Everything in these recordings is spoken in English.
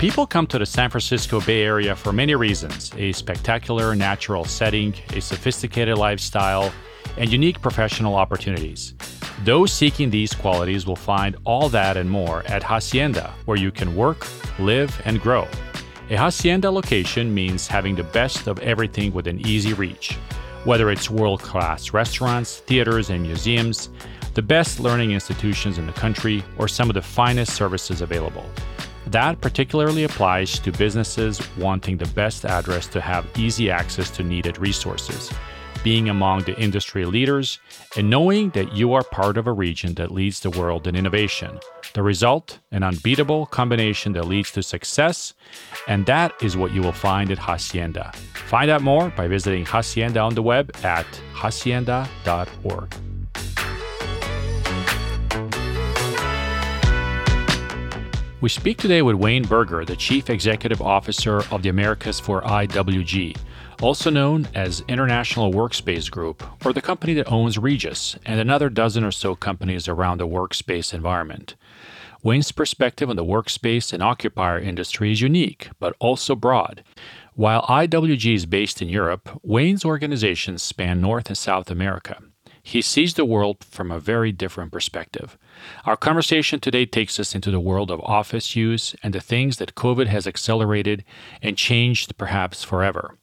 People come to the San Francisco Bay Area for many reasons a spectacular natural setting, a sophisticated lifestyle, and unique professional opportunities. Those seeking these qualities will find all that and more at Hacienda, where you can work, live, and grow. A Hacienda location means having the best of everything within easy reach. Whether it's world class restaurants, theaters, and museums, the best learning institutions in the country, or some of the finest services available. That particularly applies to businesses wanting the best address to have easy access to needed resources, being among the industry leaders, and knowing that you are part of a region that leads the world in innovation. The result, an unbeatable combination that leads to success, and that is what you will find at Hacienda. Find out more by visiting Hacienda on the web at hacienda.org. We speak today with Wayne Berger, the Chief Executive Officer of the Americas for IWG, also known as International Workspace Group, or the company that owns Regus and another dozen or so companies around the workspace environment. Wayne's perspective on the workspace and occupier industry is unique, but also broad. While IWG is based in Europe, Wayne's organizations span North and South America. He sees the world from a very different perspective. Our conversation today takes us into the world of office use and the things that COVID has accelerated and changed perhaps forever.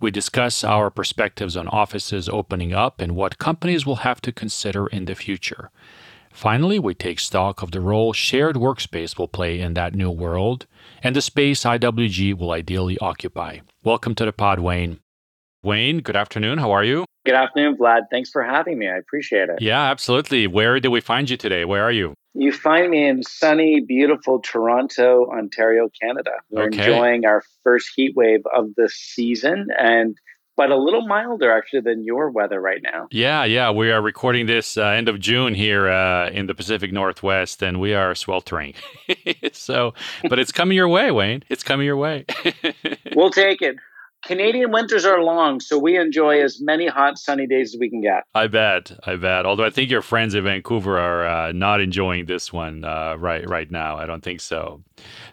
We discuss our perspectives on offices opening up and what companies will have to consider in the future. Finally, we take stock of the role shared workspace will play in that new world and the space IWG will ideally occupy. Welcome to the pod, Wayne. Wayne, good afternoon. How are you? Good afternoon, Vlad. Thanks for having me. I appreciate it. Yeah, absolutely. Where did we find you today? Where are you? You find me in sunny, beautiful Toronto, Ontario, Canada. We're okay. enjoying our first heat wave of the season and but a little milder actually than your weather right now. Yeah, yeah. We are recording this uh, end of June here uh, in the Pacific Northwest, and we are sweltering. so, but it's coming your way, Wayne. It's coming your way. we'll take it. Canadian winters are long, so we enjoy as many hot, sunny days as we can get. I bet, I bet. Although I think your friends in Vancouver are uh, not enjoying this one uh, right right now. I don't think so.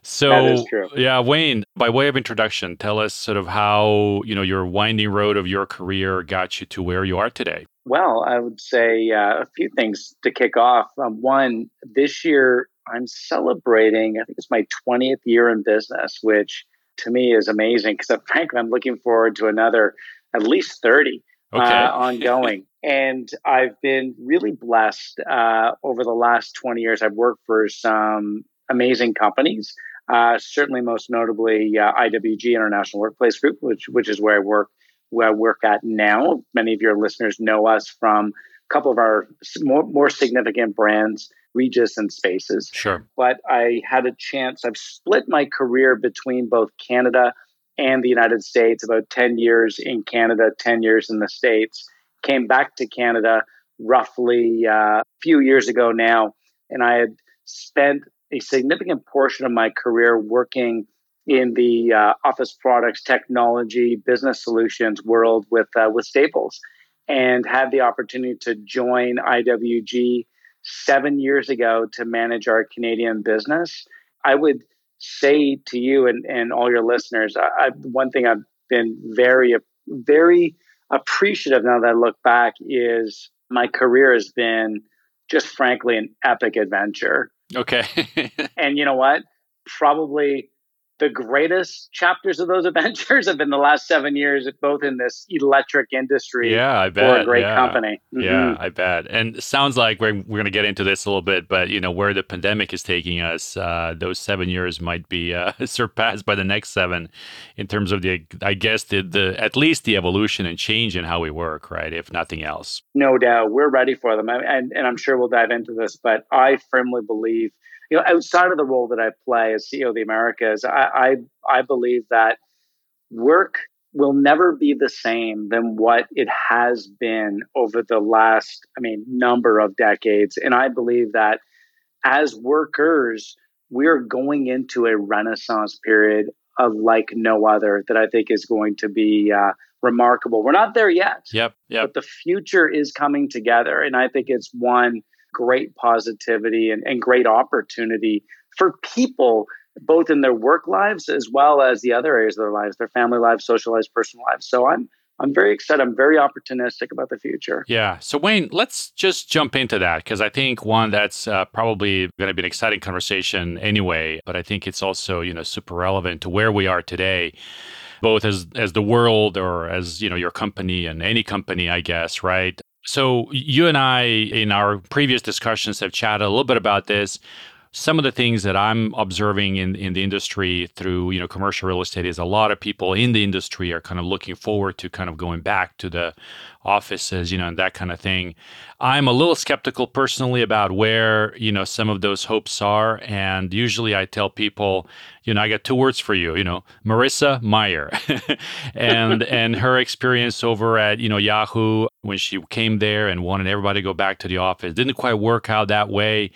So, yeah, Wayne. By way of introduction, tell us sort of how you know your winding road of your career got you to where you are today. Well, I would say uh, a few things to kick off. Um, one, this year I'm celebrating. I think it's my 20th year in business, which to me is amazing because frankly, I'm looking forward to another at least 30 uh, okay. uh, ongoing. and I've been really blessed uh, over the last 20 years. I've worked for some amazing companies, uh, certainly most notably uh, IWG International Workplace Group, which, which is where I work, where I work at now. Many of your listeners know us from a couple of our more, more significant brands Regus and Spaces. Sure. But I had a chance, I've split my career between both Canada and the United States, about 10 years in Canada, 10 years in the States. Came back to Canada roughly uh, a few years ago now, and I had spent a significant portion of my career working in the uh, office products, technology, business solutions world with uh, with Staples, and had the opportunity to join IWG seven years ago to manage our Canadian business. I would say to you and, and all your listeners, I, I, one thing I've been very, very appreciative now that I look back is my career has been just frankly an epic adventure. Okay. and you know what? Probably the greatest chapters of those adventures have been the last seven years, both in this electric industry. Yeah, I bet. For a great yeah. company. Mm-hmm. Yeah, I bet. And it sounds like we're, we're going to get into this a little bit, but you know where the pandemic is taking us, uh, those seven years might be uh, surpassed by the next seven, in terms of the, I guess the, the at least the evolution and change in how we work, right? If nothing else. No doubt, we're ready for them, and and I'm sure we'll dive into this, but I firmly believe you know, outside of the role that I play as CEO of the Americas, I, I, I believe that work will never be the same than what it has been over the last, I mean, number of decades. And I believe that as workers, we're going into a renaissance period of like no other that I think is going to be uh, remarkable. We're not there yet. Yep. Yep. But the future is coming together. And I think it's one great positivity and, and great opportunity for people both in their work lives as well as the other areas of their lives, their family lives, social lives, personal lives. So I'm I'm very excited. I'm very opportunistic about the future. Yeah. So, Wayne, let's just jump into that because I think one that's uh, probably going to be an exciting conversation anyway, but I think it's also you know super relevant to where we are today, both as as the world or as you know your company and any company, I guess, right? So, you and I in our previous discussions have chatted a little bit about this some of the things that I'm observing in, in the industry through, you know, commercial real estate is a lot of people in the industry are kind of looking forward to kind of going back to the offices, you know, and that kind of thing. I'm a little skeptical personally about where, you know, some of those hopes are. And usually I tell people, you know, I got two words for you, you know, Marissa Mayer and and her experience over at, you know, Yahoo when she came there and wanted everybody to go back to the office. Didn't quite work out that way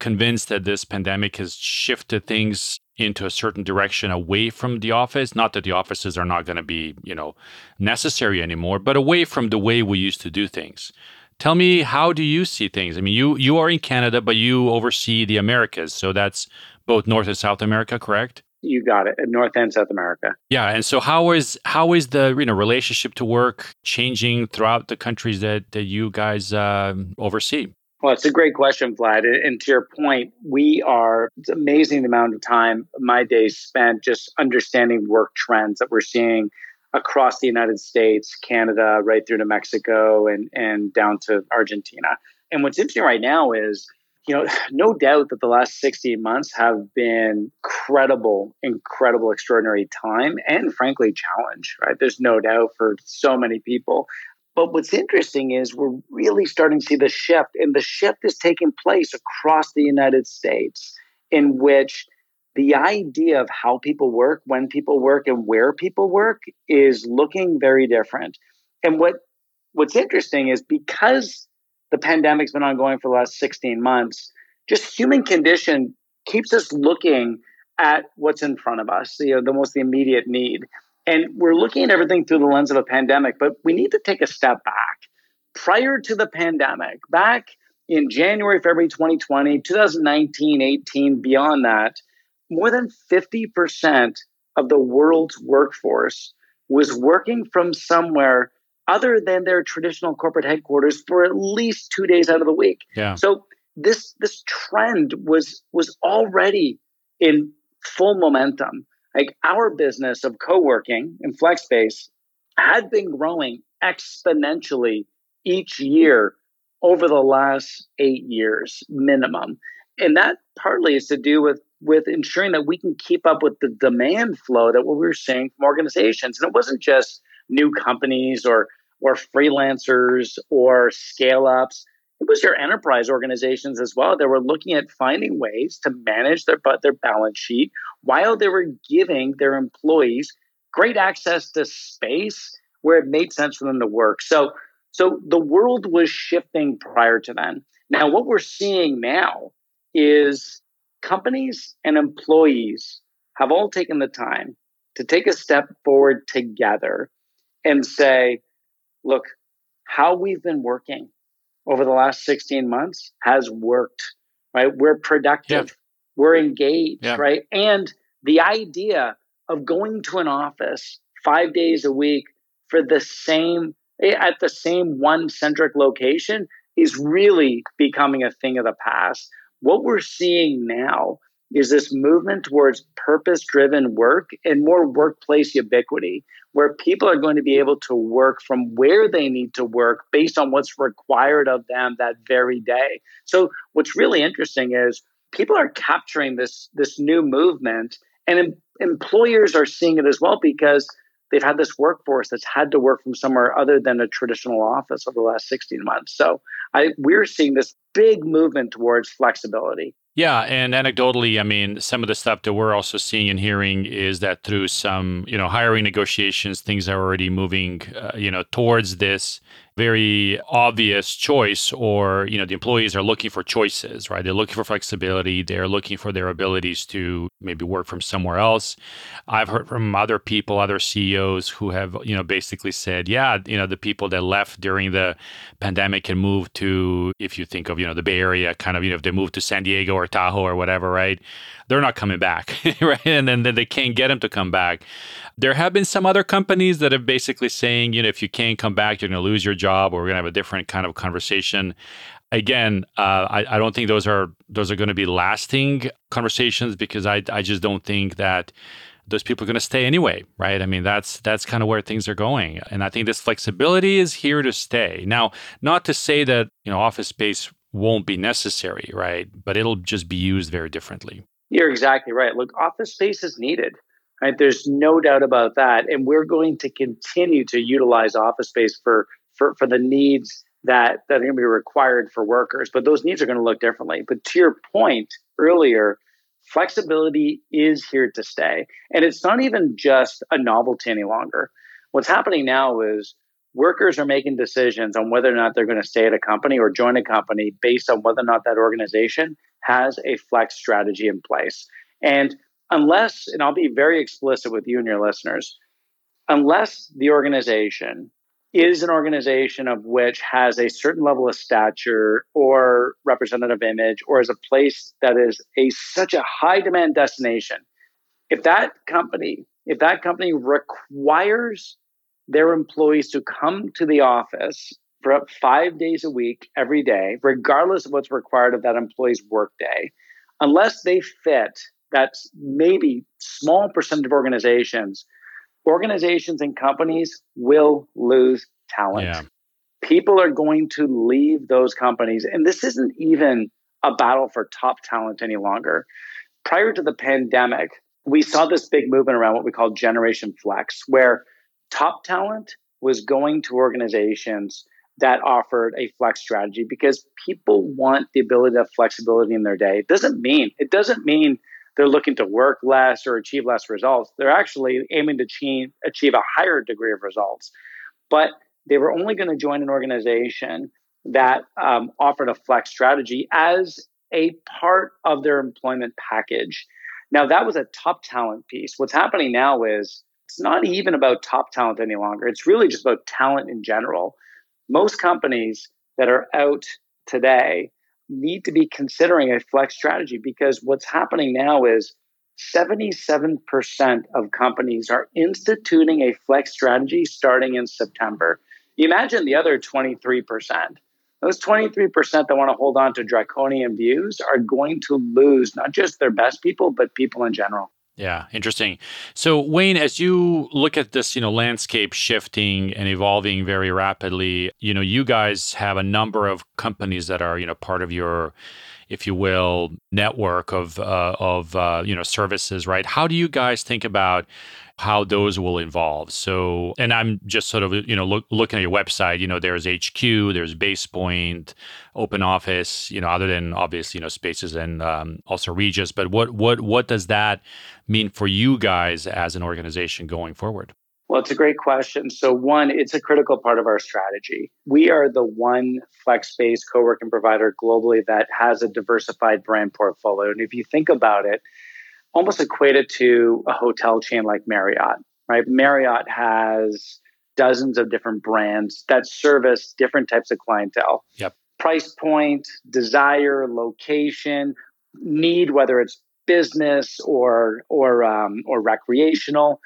convinced that this pandemic has shifted things into a certain direction away from the office. Not that the offices are not going to be you know necessary anymore but away from the way we used to do things. Tell me how do you see things? I mean you you are in canada but you oversee the americas so that's both north and south america correct? You got it. North and south america. Yeah and so how is how is the you know relationship to work changing throughout the countries that that you guys uh, oversee well, it's a great question, Vlad. And to your point, we are, it's amazing the amount of time my days spent just understanding work trends that we're seeing across the United States, Canada, right through to Mexico and, and down to Argentina. And what's interesting right now is, you know, no doubt that the last 16 months have been incredible, incredible, extraordinary time and frankly challenge, right? There's no doubt for so many people. But what's interesting is we're really starting to see the shift, and the shift is taking place across the United States, in which the idea of how people work, when people work, and where people work is looking very different. And what what's interesting is because the pandemic's been ongoing for the last 16 months, just human condition keeps us looking at what's in front of us, you know, the most immediate need. And we're looking at everything through the lens of a pandemic, but we need to take a step back. Prior to the pandemic, back in January, February 2020, 2019, 18, beyond that, more than 50% of the world's workforce was working from somewhere other than their traditional corporate headquarters for at least two days out of the week. Yeah. So this this trend was was already in full momentum like our business of co-working in FlexSpace had been growing exponentially each year over the last eight years minimum. And that partly is to do with with ensuring that we can keep up with the demand flow that what we were seeing from organizations. And it wasn't just new companies or or freelancers or scale ups it was your enterprise organizations as well that were looking at finding ways to manage their but their balance sheet while they were giving their employees great access to space where it made sense for them to work. So so the world was shifting prior to then. Now what we're seeing now is companies and employees have all taken the time to take a step forward together and say, look, how we've been working over the last 16 months has worked, right? We're productive, yeah. we're engaged, yeah. right? And the idea of going to an office five days a week for the same, eh, at the same one centric location is really becoming a thing of the past. What we're seeing now is this movement towards purpose driven work and more workplace ubiquity, where people are going to be able to work from where they need to work based on what's required of them that very day. So, what's really interesting is people are capturing this, this new movement, and em- employers are seeing it as well because they've had this workforce that's had to work from somewhere other than a traditional office over the last 16 months. So I, we're seeing this big movement towards flexibility. Yeah, and anecdotally, I mean, some of the stuff that we're also seeing and hearing is that through some, you know, hiring negotiations, things are already moving, uh, you know, towards this very obvious choice or you know the employees are looking for choices right? They're looking for flexibility. They're looking for their abilities to maybe work from somewhere else. I've heard from other people other ceos who have you know basically said yeah you know the people that left during the pandemic can move to if you think of you know the bay area kind of you know if they move to san diego or tahoe or whatever right they're not coming back, right? And then they can't get them to come back. There have been some other companies that have basically saying, you know, if you can't come back, you're going to lose your job, or we're going to have a different kind of conversation. Again, uh, I, I don't think those are those are going to be lasting conversations because I I just don't think that those people are going to stay anyway, right? I mean, that's that's kind of where things are going, and I think this flexibility is here to stay. Now, not to say that you know office space won't be necessary, right? But it'll just be used very differently. You're exactly right. Look, office space is needed. Right? There's no doubt about that, and we're going to continue to utilize office space for for, for the needs that that are going to be required for workers. But those needs are going to look differently. But to your point earlier, flexibility is here to stay. And it's not even just a novelty any longer. What's happening now is workers are making decisions on whether or not they're going to stay at a company or join a company based on whether or not that organization has a flex strategy in place. And unless, and I'll be very explicit with you and your listeners, unless the organization is an organization of which has a certain level of stature or representative image or is a place that is a such a high demand destination if that company if that company requires their employees to come to the office for up five days a week every day regardless of what's required of that employee's workday unless they fit that maybe small percentage of organizations organizations and companies will lose talent. Yeah. People are going to leave those companies. And this isn't even a battle for top talent any longer. Prior to the pandemic, we saw this big movement around what we call Generation Flex, where top talent was going to organizations that offered a flex strategy because people want the ability have flexibility in their day. It doesn't mean it doesn't mean they're looking to work less or achieve less results. They're actually aiming to achieve, achieve a higher degree of results. But they were only going to join an organization that um, offered a flex strategy as a part of their employment package. Now, that was a top talent piece. What's happening now is it's not even about top talent any longer. It's really just about talent in general. Most companies that are out today need to be considering a flex strategy because what's happening now is 77% of companies are instituting a flex strategy starting in September. You imagine the other 23%. Those 23% that want to hold on to draconian views are going to lose not just their best people, but people in general. Yeah, interesting. So Wayne, as you look at this, you know, landscape shifting and evolving very rapidly, you know, you guys have a number of companies that are, you know, part of your if you will, network of uh, of uh, you know services, right? How do you guys think about how those will evolve? So, and I'm just sort of you know look, looking at your website. You know, there's HQ, there's BasePoint, Open Office. You know, other than obviously you know Spaces and um, also Regus. But what what what does that mean for you guys as an organization going forward? Well, it's a great question. So, one, it's a critical part of our strategy. We are the one flex based co working provider globally that has a diversified brand portfolio. And if you think about it, almost equated to a hotel chain like Marriott, right? Marriott has dozens of different brands that service different types of clientele. Yep. Price point, desire, location, need, whether it's business or or um, or recreational.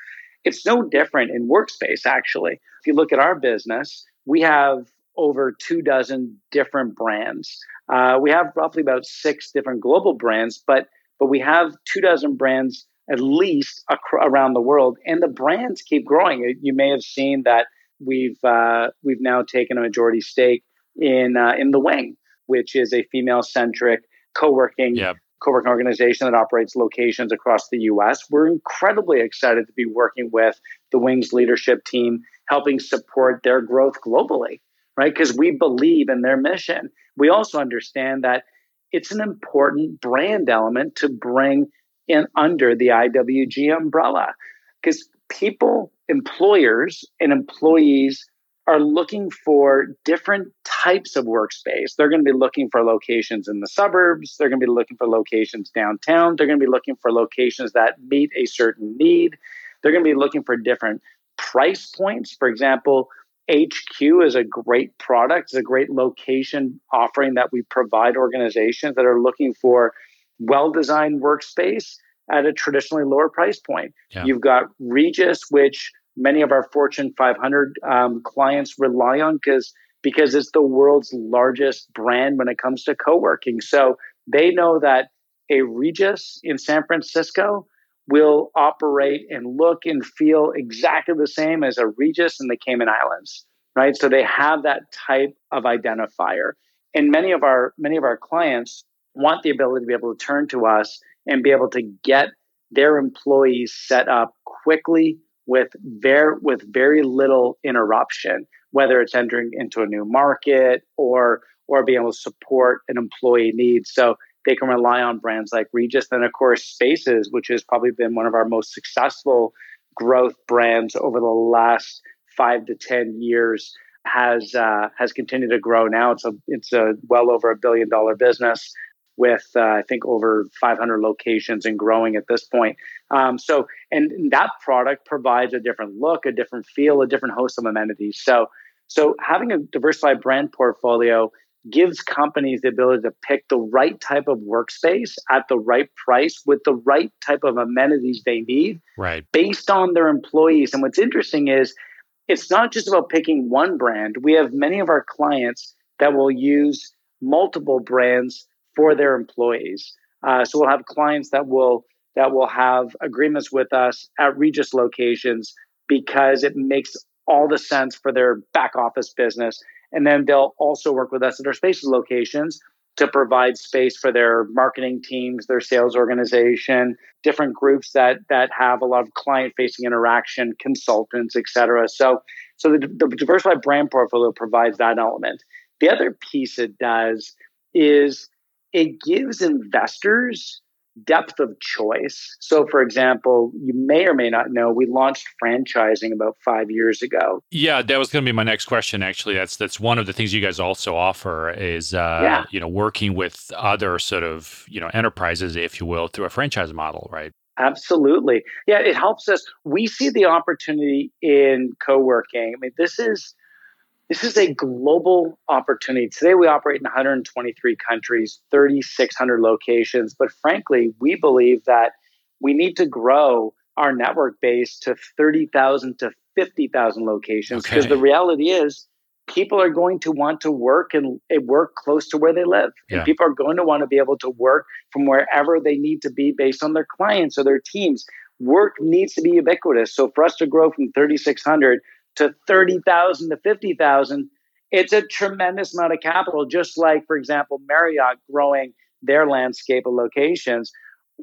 It's no different in workspace, actually. If you look at our business, we have over two dozen different brands. Uh, we have roughly about six different global brands, but but we have two dozen brands at least ac- around the world, and the brands keep growing. You may have seen that we've uh, we've now taken a majority stake in uh, in the Wing, which is a female centric co working yep co-working organization that operates locations across the US. We're incredibly excited to be working with the Wings leadership team, helping support their growth globally, right? Because we believe in their mission. We also understand that it's an important brand element to bring in under the IWG umbrella because people, employers, and employees are looking for different types of workspace. They're going to be looking for locations in the suburbs. They're going to be looking for locations downtown. They're going to be looking for locations that meet a certain need. They're going to be looking for different price points. For example, HQ is a great product, it's a great location offering that we provide organizations that are looking for well designed workspace at a traditionally lower price point. Yeah. You've got Regus, which many of our Fortune 500 um, clients rely on because because it's the world's largest brand when it comes to co-working. So they know that a Regus in San Francisco will operate and look and feel exactly the same as a Regus in the Cayman Islands, right? So they have that type of identifier. And many of our many of our clients want the ability to be able to turn to us and be able to get their employees set up quickly with very with very little interruption, whether it's entering into a new market or or being able to support an employee need. So they can rely on brands like Regus. And of course, Spaces, which has probably been one of our most successful growth brands over the last five to ten years, has uh, has continued to grow. Now it's a it's a well over a billion dollar business with uh, I think over 500 locations and growing at this point. Um, so, and that product provides a different look, a different feel, a different host of amenities. So, so having a diversified brand portfolio gives companies the ability to pick the right type of workspace at the right price with the right type of amenities they need, right, based on their employees. And what's interesting is it's not just about picking one brand. We have many of our clients that will use multiple brands for their employees. Uh, so we'll have clients that will that will have agreements with us at Regus locations because it makes all the sense for their back office business. And then they'll also work with us at our spaces locations to provide space for their marketing teams, their sales organization, different groups that that have a lot of client facing interaction, consultants, et cetera. So, so the, the diversified brand portfolio provides that element. The other piece it does is it gives investors depth of choice. So, for example, you may or may not know we launched franchising about five years ago. Yeah, that was going to be my next question. Actually, that's that's one of the things you guys also offer is uh, yeah. you know working with other sort of you know enterprises, if you will, through a franchise model, right? Absolutely. Yeah, it helps us. We see the opportunity in co-working. I mean, this is this is a global opportunity. Today, we operate in 123 countries, 3,600 locations. But frankly, we believe that we need to grow our network base to 30,000 to 50,000 locations because okay. the reality is people are going to want to work and work close to where they live. Yeah. And people are going to want to be able to work from wherever they need to be based on their clients or their teams. Work needs to be ubiquitous. So for us to grow from 3,600 to 30,000 to 50,000, it's a tremendous amount of capital. Just like, for example, Marriott growing their landscape of locations,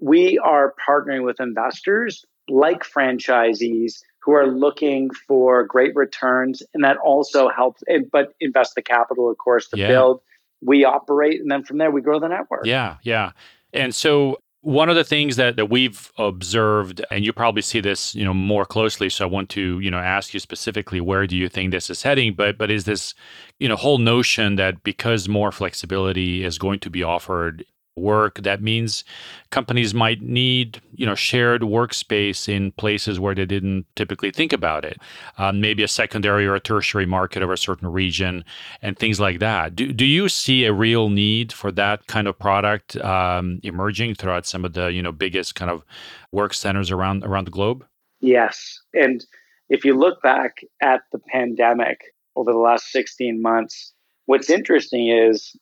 we are partnering with investors like franchisees who are looking for great returns, and that also helps. But invest the capital, of course, to yeah. build. We operate, and then from there we grow the network. Yeah, yeah. And so one of the things that, that we've observed, and you probably see this, you know, more closely. So I want to, you know, ask you specifically where do you think this is heading? But but is this, you know, whole notion that because more flexibility is going to be offered work that means companies might need you know shared workspace in places where they didn't typically think about it um, maybe a secondary or a tertiary market of a certain region and things like that. Do, do you see a real need for that kind of product um, emerging throughout some of the you know biggest kind of work centers around around the globe? Yes. And if you look back at the pandemic over the last 16 months what's interesting is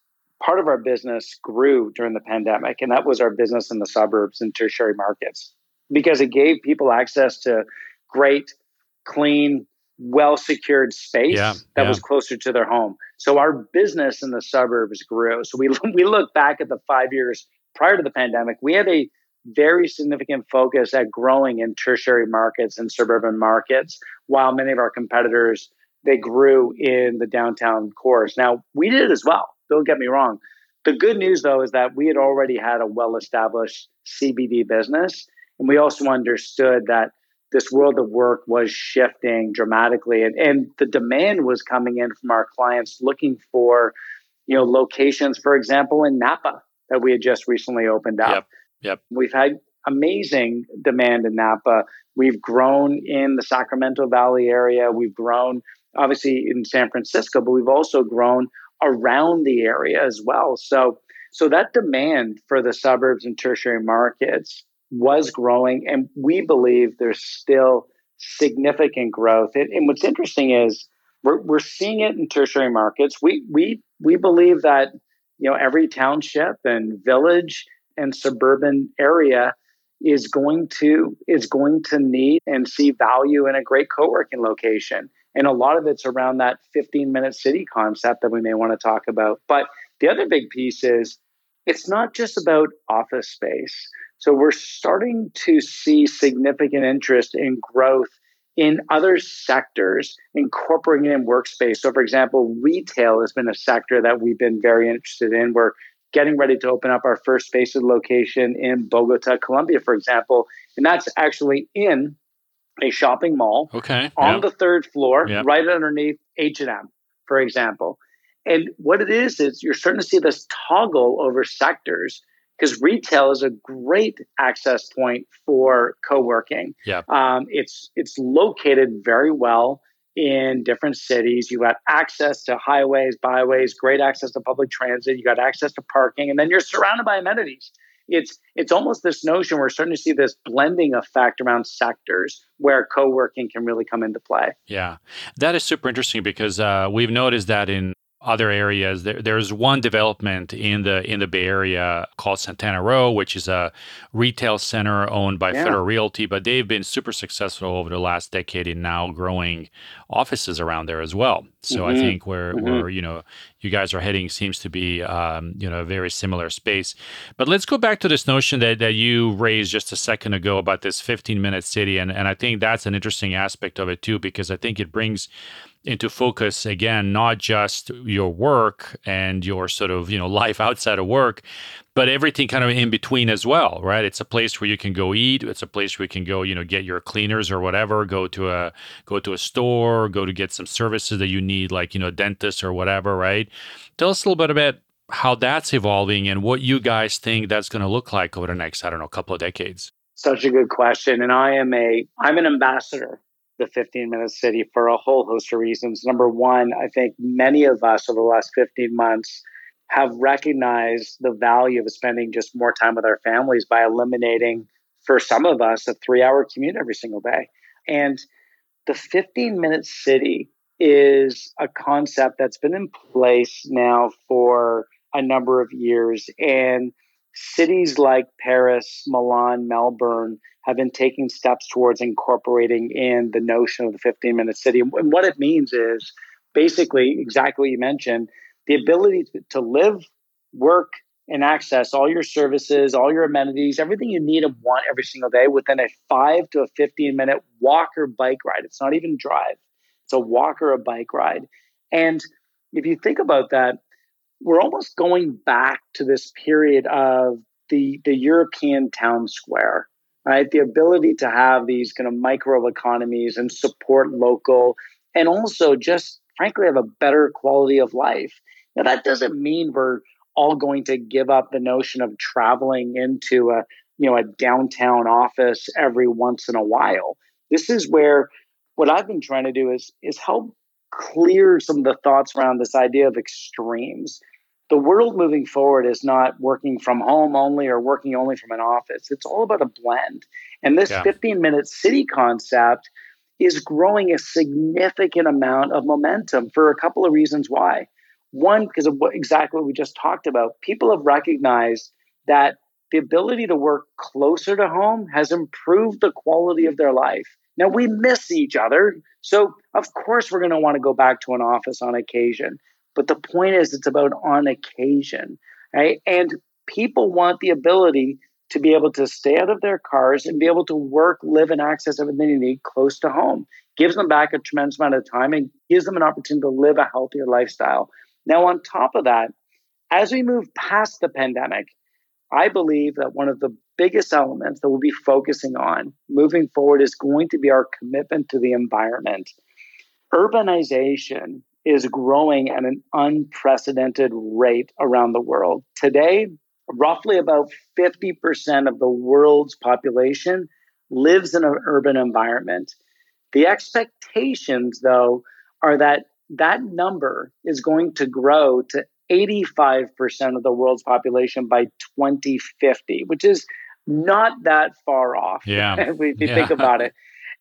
part of our business grew during the pandemic, and that was our business in the suburbs and tertiary markets because it gave people access to great, clean, well secured space yeah, that yeah. was closer to their home. So our business in the suburbs grew. So we we look back at the five years prior to the pandemic, we had a very significant focus at growing in tertiary markets and suburban markets, while many of our competitors they grew in the downtown cores. Now we did it as well. Don't get me wrong. The good news, though, is that we had already had a well established CBD business. And we also understood that this world of work was shifting dramatically. And, and the demand was coming in from our clients looking for, you know, locations, for example, in Napa that we had just recently opened up. Yep. Yep. We've had amazing demand in Napa. We've grown in the Sacramento Valley area. We've grown obviously in San Francisco, but we've also grown around the area as well. So So that demand for the suburbs and tertiary markets was growing, and we believe there's still significant growth. And, and what's interesting is we're, we're seeing it in tertiary markets. We we we believe that you know every township and village and suburban area is going to is going to need and see value in a great co-working location and a lot of it's around that 15 minute city concept that we may want to talk about. But the other big piece is it's not just about office space. So we're starting to see significant interest in growth in other sectors incorporating in workspace. So for example retail has been a sector that we've been very interested in. We're getting ready to open up our first spaces location in Bogota, Colombia, for example. And that's actually in a shopping mall okay, on the third floor, right underneath H&M, for example. And what it is is you're starting to see this toggle over sectors because retail is a great access point for co-working. Yeah. Um, it's it's located very well in different cities. You got access to highways, byways, great access to public transit. You got access to parking, and then you're surrounded by amenities. It's it's almost this notion we're starting to see this blending effect around sectors where co-working can really come into play. Yeah, that is super interesting because uh, we've noticed that in other areas. There, there's one development in the in the Bay Area called Santana Row, which is a retail center owned by yeah. Federal Realty, but they've been super successful over the last decade in now growing offices around there as well. So mm-hmm. I think where mm-hmm. where you know you guys are heading seems to be um, you know a very similar space. But let's go back to this notion that that you raised just a second ago about this 15 minute city, and and I think that's an interesting aspect of it too because I think it brings into focus again not just your work and your sort of you know life outside of work but everything kind of in between as well right? It's a place where you can go eat. It's a place where you can go you know get your cleaners or whatever go to a go to a store go to get some services that you need like you know dentist or whatever right? Tell us a little bit about how that's evolving and what you guys think that's going to look like over the next i don't know couple of decades. Such a good question and i am a i'm an ambassador the 15 minute city for a whole host of reasons. Number one, I think many of us over the last 15 months have recognized the value of spending just more time with our families by eliminating, for some of us, a three hour commute every single day. And the 15 minute city is a concept that's been in place now for a number of years. And cities like Paris, Milan, Melbourne have been taking steps towards incorporating in the notion of the 15 minute city. And what it means is basically exactly what you mentioned the ability to, live, work, and access all your services, all your amenities, everything you need and want every single day within a five to a 15 minute walk or bike ride. It's not even drive, it's a walk or a bike ride. And if you think about that, we're almost going back to this period of the, the European town square, right? The ability to have these kind of micro economies and support local and also just frankly have a better quality of life. Now, that doesn't mean we're all going to give up the notion of traveling into a you know a downtown office every once in a while. This is where what I've been trying to do is is help clear some of the thoughts around this idea of extremes the world moving forward is not working from home only or working only from an office. It's all about a blend. And this yeah. 15 minute city concept is growing a significant amount of momentum for a couple of reasons why. One, because of what exactly what we just talked about, people have recognized that the ability to work closer to home has improved the quality of their life. Now we miss each other. So of course we're going to want to go back to an office on occasion. But the point is, it's about on occasion, right? And people want the ability to be able to stay out of their cars and be able to work, live, and access everything they need close to home. Gives them back a tremendous amount of time and gives them an opportunity to live a healthier lifestyle. Now, on top of that, as we move past the pandemic, I believe that one of the biggest elements that we'll be focusing on moving forward is going to be our commitment to the environment. Urbanization is growing at an unprecedented rate around the world. Today, roughly about 50% of the world's population lives in an urban environment. The expectations, though, are that that number is going to grow to 85% of the world's population by 2050, which is not that far off. Yeah. if you yeah. think about it.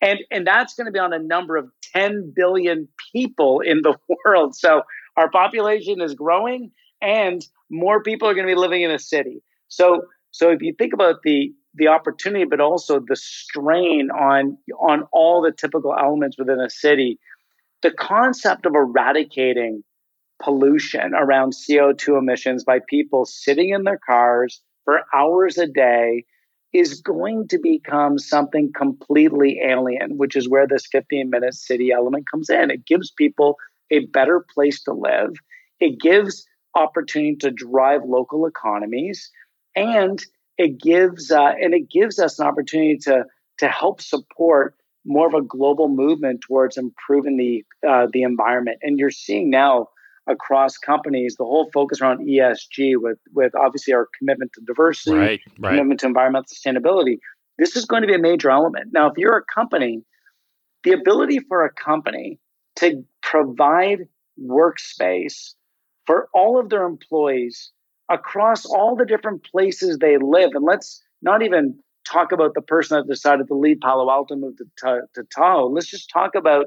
And, and that's going to be on a number of 10 billion people in the world. So our population is growing and more people are going to be living in a city. So, so if you think about the, the opportunity, but also the strain on, on all the typical elements within a city, the concept of eradicating pollution around CO2 emissions by people sitting in their cars for hours a day is going to become something completely alien, which is where this 15 minute city element comes in. It gives people a better place to live. It gives opportunity to drive local economies, and it gives uh, and it gives us an opportunity to to help support more of a global movement towards improving the uh, the environment. And you're seeing now across companies the whole focus around ESG with with obviously our commitment to diversity, right, right. commitment to environmental sustainability. This is going to be a major element. Now, if you're a company, the ability for a company to provide workspace for all of their employees across all the different places they live, and let's not even talk about the person that decided to leave Palo Alto, move to, to Tahoe. Let's just talk about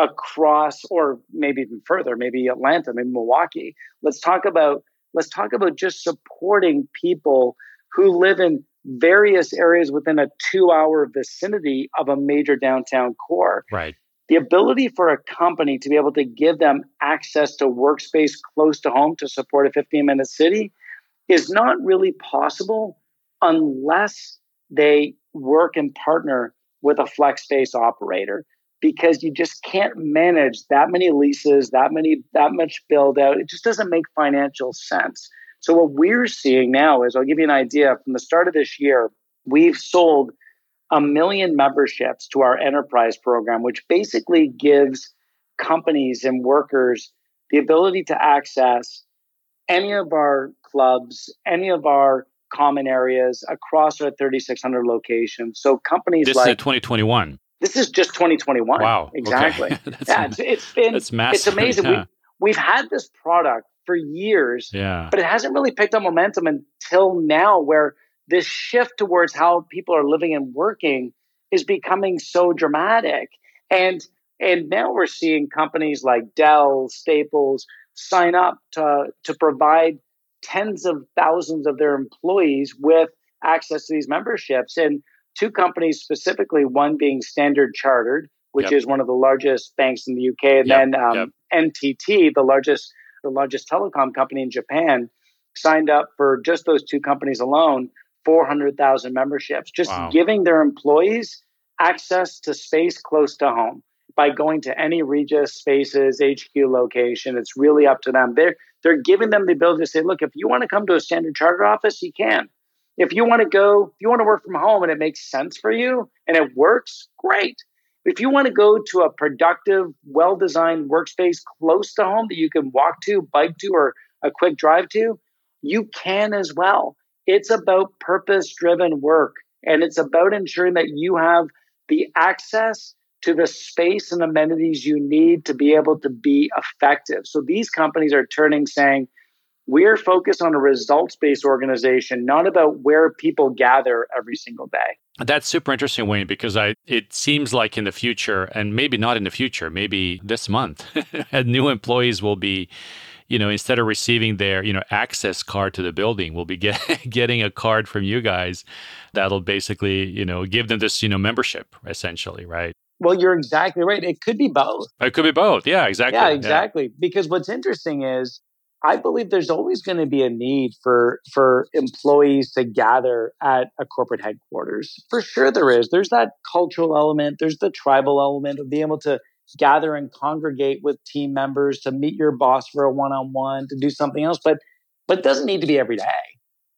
across, or maybe even further, maybe Atlanta, maybe Milwaukee. Let's talk about let's talk about just supporting people who live in various areas within a two-hour vicinity of a major downtown core. Right. The ability for a company to be able to give them access to workspace close to home to support a 15-minute city is not really possible unless they work and partner with a flex space operator because you just can't manage that many leases, that many that much build out. It just doesn't make financial sense. So what we're seeing now is I'll give you an idea from the start of this year, we've sold a million memberships to our enterprise program, which basically gives companies and workers the ability to access any of our clubs, any of our common areas across our 3,600 locations. So companies this like is 2021. This is just 2021. Wow. Exactly. Okay. yeah, it's, it's been that's massive. it's amazing. Yeah. We've, we've had this product for years, yeah. but it hasn't really picked up momentum until now, where this shift towards how people are living and working is becoming so dramatic. And and now we're seeing companies like Dell, Staples sign up to to provide tens of thousands of their employees with access to these memberships. And two companies specifically, one being Standard Chartered, which Yep. is one of the largest banks in the UK, and Yep, then um, yep. NTT, the largest the largest telecom company in Japan, signed up for just those two companies alone 400,000 memberships, just Wow. giving their employees access to space close to home by going to any Regus Spaces HQ location. It's really up to them. They're they're giving them the ability to say, look, if you want to come to a standard charter office, you can. If you want to go, if you want to work from home and it makes sense for you and it works, great. If you want to go to a productive, well designed workspace close to home that you can walk to, bike to, or a quick drive to, you can as well. It's about purpose driven work and it's about ensuring that you have the access to the space and amenities you need to be able to be effective. So these companies are turning saying, we're focused on a results based organization, not about where people gather every single day. That's super interesting, Wayne, because I it seems like in the future, and maybe not in the future, maybe this month, new employees will be, you know, instead of receiving their, you know, access card to the building, will be get, getting a card from you guys that'll basically, you know, give them this, you know, membership essentially, right? Well, you're exactly right. It could be both. It could be both. Yeah, exactly. Yeah, exactly. Because what's interesting is I believe there's always going to be a need for for employees to gather at a corporate headquarters. For sure there is. There's that cultural element, there's the tribal element of being able to gather and congregate with team members to meet your boss for a one-on-one, to do something else, but but it doesn't need to be every day.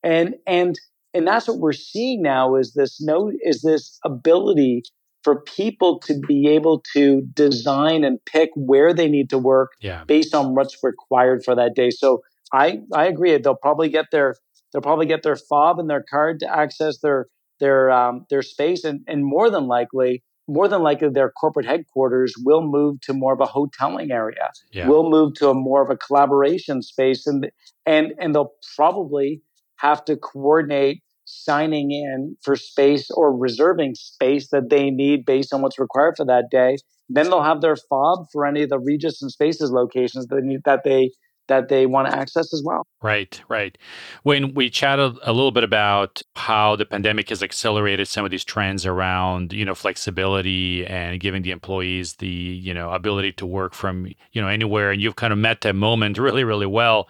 And and and that's what we're seeing now is this no is this ability for people to be able to design and pick where they need to work Yeah. based on what's required for that day. So I I agree. They'll probably get their they'll probably get their fob and their card to access their their um, their space, and and more than likely more than likely their corporate headquarters will move to more of a hoteling area. Yeah. Will move to a more of a collaboration space and and and they'll probably have to coordinate signing in for space or reserving space that they need based on what's required for that day. Then they'll have their fob for any of the Regus and Spaces locations that they need, that they that they want to access as well. Right, right. When we chatted a little bit about how the pandemic has accelerated some of these trends around, you know, flexibility and giving the employees the, you know, ability to work from, you know, anywhere and you've kind of met that moment really really well.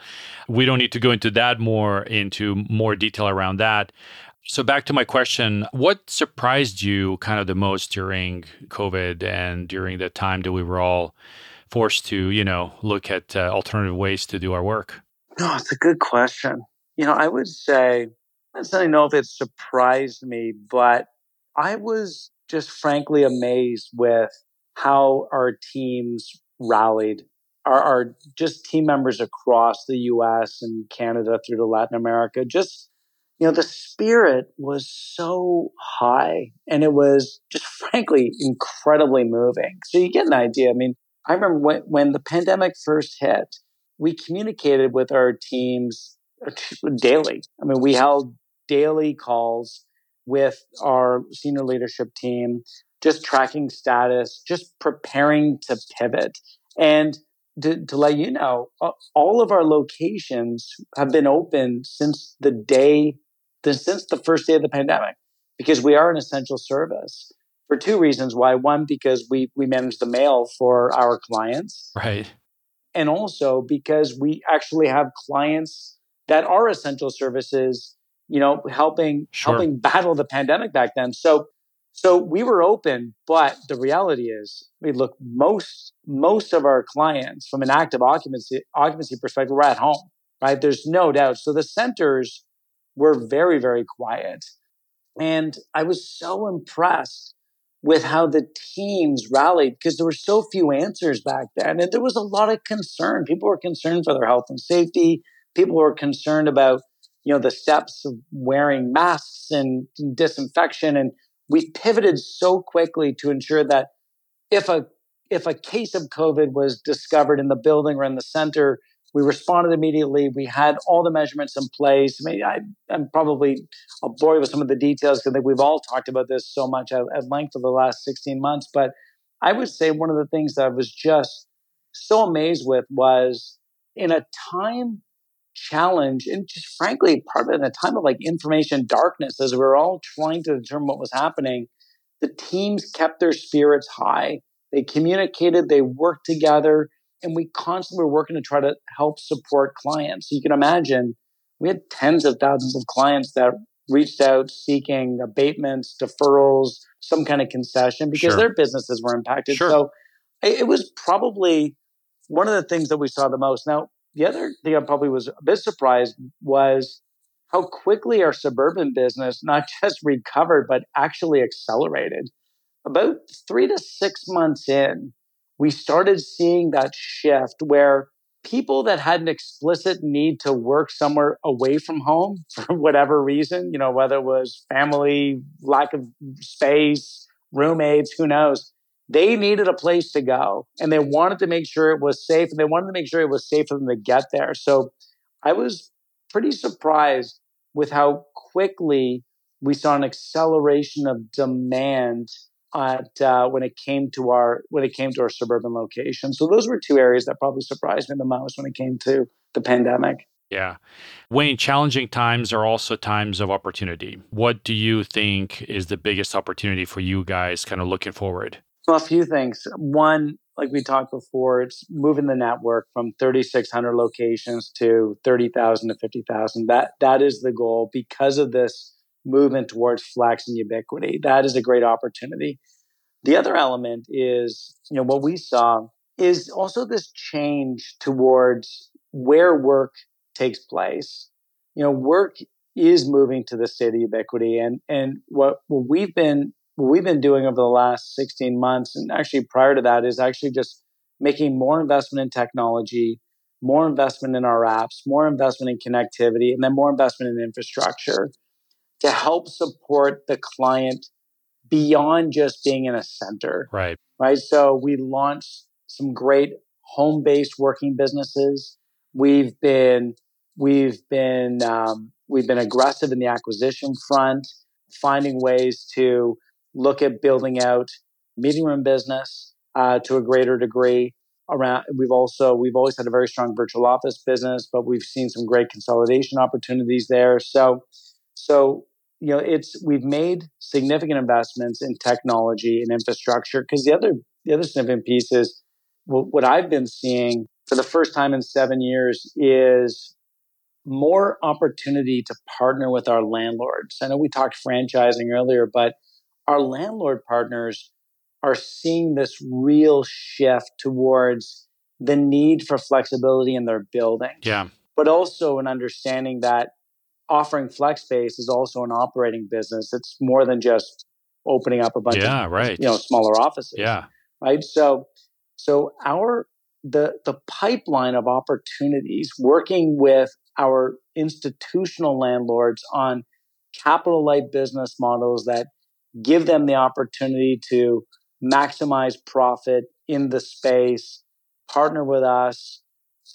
We don't need to go into that more into more detail around that. So back to my question, what surprised you kind of the most during COVID and during the time that we were all forced to, you know, look at uh, alternative ways to do our work? No, it's a good question. You know, I would say, I don't know if it surprised me, but I was just frankly amazed with how our teams rallied. Our, our just team members across the US and Canada through to Latin America, just you know, the spirit was so high and it was just frankly incredibly moving. So you get an idea. I mean, I remember when, when the pandemic first hit, we communicated with our teams uh, daily. I mean, we held daily calls with our senior leadership team, just tracking status, just preparing to pivot. And to, to let you know, all of our locations have been open since the day, since the first day of the pandemic, because we are an essential service for two reasons why. One, because we, we manage the mail for our clients. Right. And also because we actually have clients that are essential services, you know, helping sure. helping battle the pandemic back then. So so we were open, but the reality is, we look, most most of our clients from an active occupancy occupancy perspective were at home, right? There's no doubt. So the centers were very, very quiet. And I was so impressed with how the teams rallied because there were so few answers back then. And there was a lot of concern. People were concerned for their health and safety. People were concerned about, you know, the steps of wearing masks and disinfection. And we pivoted so quickly to ensure that if a if a case of COVID was discovered in the building or in the center, we responded immediately. We had all the measurements in place. I mean, I, am probably I'll bore you with some of the details because I think we've all talked about this so much at, at length over the last 16 months. But I would say one of the things that I was just so amazed with was in a time challenge and just frankly part of it in a time of like information darkness as we we're all trying to determine what was happening the teams kept their spirits high they communicated they worked together and we constantly were working to try to help support clients. So you can imagine we had tens of thousands of clients that reached out seeking abatements, deferrals, some kind of concession because sure. their businesses were impacted. Sure. So it was probably one of the things that we saw the most. Now, the other thing I probably was a bit surprised was how quickly our suburban business not just recovered, but actually accelerated. About three to six months in, we started seeing that shift where people that had an explicit need to work somewhere away from home for whatever reason, you know, whether it was family, lack of space, roommates, who knows, they needed a place to go and they wanted to make sure it was safe and they wanted to make sure it was safe for them to get there. So I was pretty surprised with how quickly we saw an acceleration of demand at uh, when it came to our when it came to our suburban location. So those were two areas that probably surprised me the most when it came to the pandemic. Yeah. When challenging times are also times of opportunity. What do you think is the biggest opportunity for you guys kind of looking forward? Well, a few things. One, like we talked before, it's moving the network from 3,600 locations to 30,000 to 50,000. That that is the goal because of this movement towards flex and ubiquity. That is a great opportunity. The other element is, you know, what we saw is also this change towards where work takes place. You know, work is moving to the state of ubiquity, and and what, what we've been what we've been doing over the last 16 months, and actually prior to that, is actually just making more investment in technology, more investment in our apps, more investment in connectivity, and then more investment in infrastructure to help support the client beyond just being in a center. Right. Right. So we launched some great home based working businesses. We've been we've been um, we've been aggressive in the acquisition front, finding ways to look at building out meeting room business uh, to a greater degree. Around, we've also we've always had a very strong virtual office business, but we've seen some great consolidation opportunities there. So, so you know, it's we've made significant investments in technology and infrastructure because the other the other significant piece is what I've been seeing for the first time in seven years is more opportunity to partner with our landlords. I know we talked franchising earlier, but our landlord partners are seeing this real shift towards the need for flexibility in their buildings. Yeah. But also an understanding that offering flex space is also an operating business. It's more than just opening up a bunch yeah, of right. you know smaller offices. Yeah. Right. So so our the the pipeline of opportunities working with our institutional landlords on capital light business models that give them the opportunity to maximize profit in the space, partner with us,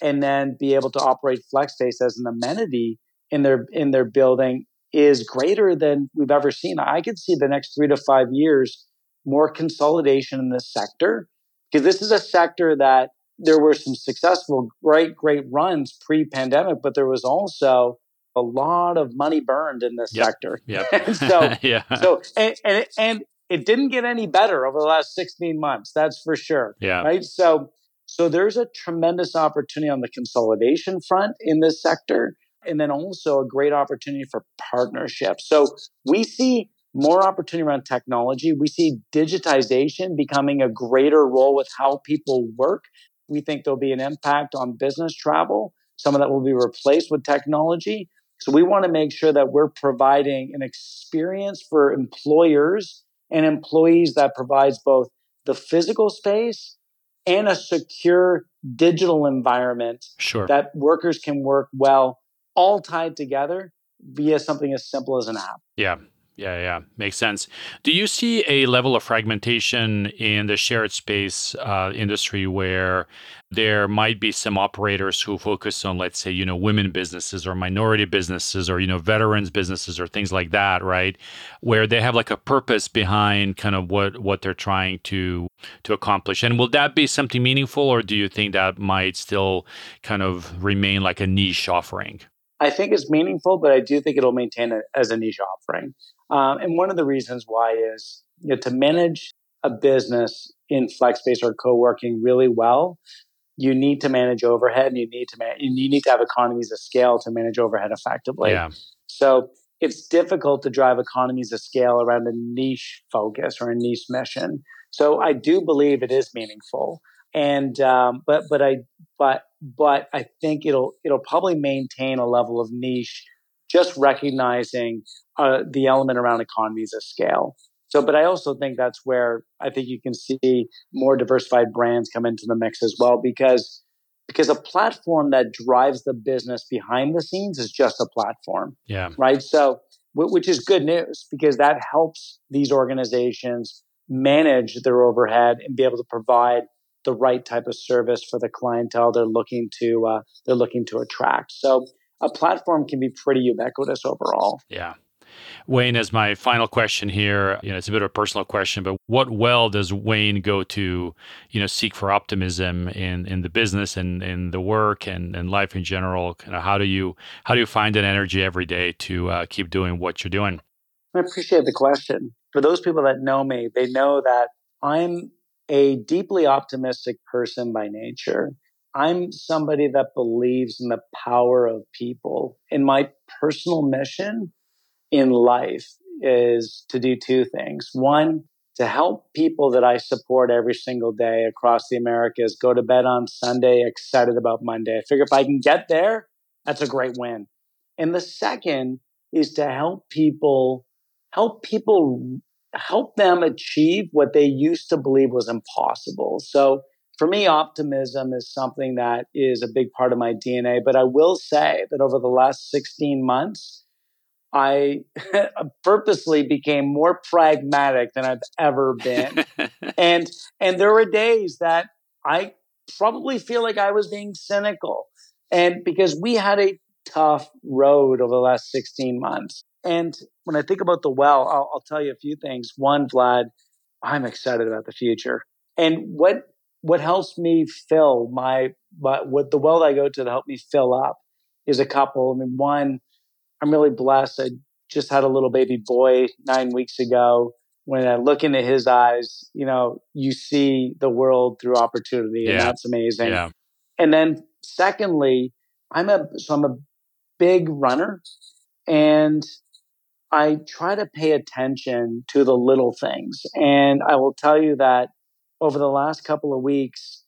and then be able to operate flex space as an amenity in their in their building is greater than we've ever seen. I could see the next three to five years more consolidation in this sector because this is a sector that there were some successful, great, great runs pre-pandemic, but there was also a lot of money burned in this yep. sector. Yep. so, yeah. so and, and and it didn't get any better over the last 16 months. That's for sure. Yeah. Right. So so there's a tremendous opportunity on the consolidation front in this sector, and then also a great opportunity for partnership. So we see more opportunity around technology. We see digitization becoming a greater role with how people work. We think there'll be an impact on business travel. Some of that will be replaced with technology. So we want to make sure that we're providing an experience for employers and employees that provides both the physical space and a secure digital environment sure. that workers can work well, all tied together via something as simple as an app. Yeah. Yeah, yeah, makes sense. Do you see a level of fragmentation in the shared space uh, industry where there might be some operators who focus on, let's say, you know, women businesses or minority businesses or you know, veterans businesses or things like that, right? Where they have like a purpose behind kind of what what they're trying to to accomplish. And will that be something meaningful, or do you think that might still kind of remain like a niche offering? I think it's meaningful, but I do think it'll maintain it as a niche offering. Um, and one of the reasons why is you know, to manage a business in flex space or co-working really well, you need to manage overhead and you need to man- you need to have economies of scale to manage overhead effectively. Yeah. So it's difficult to drive economies of scale around a niche focus or a niche mission. So I do believe it is meaningful, and um, but but I but but I think it'll it'll probably maintain a level of niche, just recognizing uh, the element around economies of scale. So, but I also think that's where I think you can see more diversified brands come into the mix as well, because because a platform that drives the business behind the scenes is just a platform. Yeah. Right. So, which is good news because that helps these organizations manage their overhead and be able to provide the right type of service for the clientele they're looking to uh, they're looking to attract. So, a platform can be pretty ubiquitous overall. Yeah. Wayne, as my final question here, you know, it's a bit of a personal question, but what well does Wayne go to, you know, seek for optimism in in the business and in the work and, and life in general? Kind of how do you how do you find that energy every day to uh, keep doing what you're doing? I appreciate the question. For those people that know me, they know that I'm a deeply optimistic person by nature. I'm somebody that believes in the power of people. In my personal mission in life is to do two things. One, to help people that I support every single day across the Americas go to bed on Sunday excited about Monday. I figure if I can get there, that's a great win. And the second is to help people help people help them achieve what they used to believe was impossible. So for me, optimism is something that is a big part of my DNA. But I will say that over the last 16 months, I purposely became more pragmatic than I've ever been. and and there were days that I probably feel like I was being cynical. And because we had a tough road over the last 16 months. And when I think about the well, I'll, I'll tell you a few things. One, Vlad, I'm excited about the future. And what what helps me fill my, my what the well that I go to to help me fill up is a couple. I mean, one, I'm really blessed. I just had a little baby boy nine weeks ago. When I look into his eyes, you know, you see the world through opportunity, and that's amazing. Yeah. And then, secondly, I'm a so I'm a big runner, and I try to pay attention to the little things. And I will tell you that over the last couple of weeks,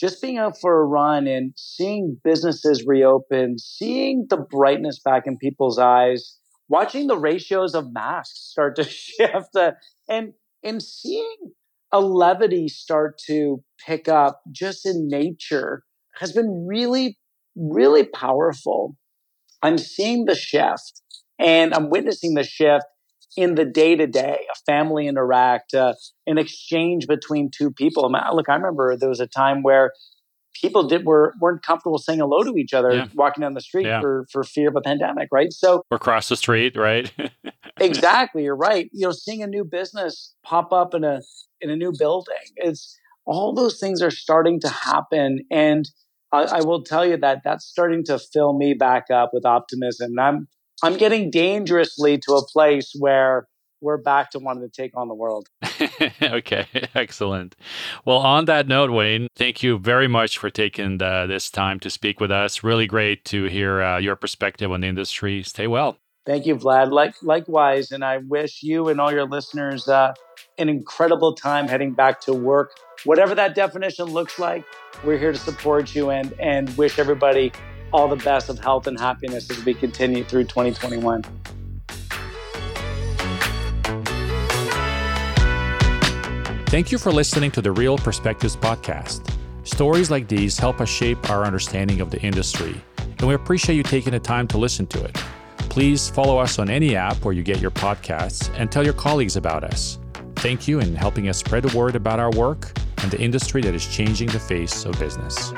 just being out for a run and seeing businesses reopen, seeing the brightness back in people's eyes, watching the ratios of masks start to shift, uh, and and seeing a levity start to pick up just in nature has been really, really powerful. I'm seeing the shift and I'm witnessing the shift in the day to day, a family interact, uh, an exchange between two people. Look, I remember there was a time where people did were weren't comfortable saying hello to each other yeah. walking down the street yeah. for for fear of a pandemic, right? So or across the street, right? exactly, you're right. You know, seeing a new business pop up in a in a new building, it's all those things are starting to happen, and I, I will tell you that that's starting to fill me back up with optimism. And I'm I'm getting dangerously to a place where we're back to wanting to take on the world. okay, excellent. Well, on that note, Wayne, thank you very much for taking the, this time to speak with us. Really great to hear uh, your perspective on the industry. Stay well. Thank you, Vlad. Like, likewise, and I wish you and all your listeners uh, an incredible time heading back to work. Whatever that definition looks like, we're here to support you and and wish everybody all the best of health and happiness as we continue through 2021. Thank you for listening to the Real Perspectives podcast. Stories like these help us shape our understanding of the industry, and we appreciate you taking the time to listen to it. Please follow us on any app where you get your podcasts and tell your colleagues about us. Thank you in helping us spread the word about our work and the industry that is changing the face of business.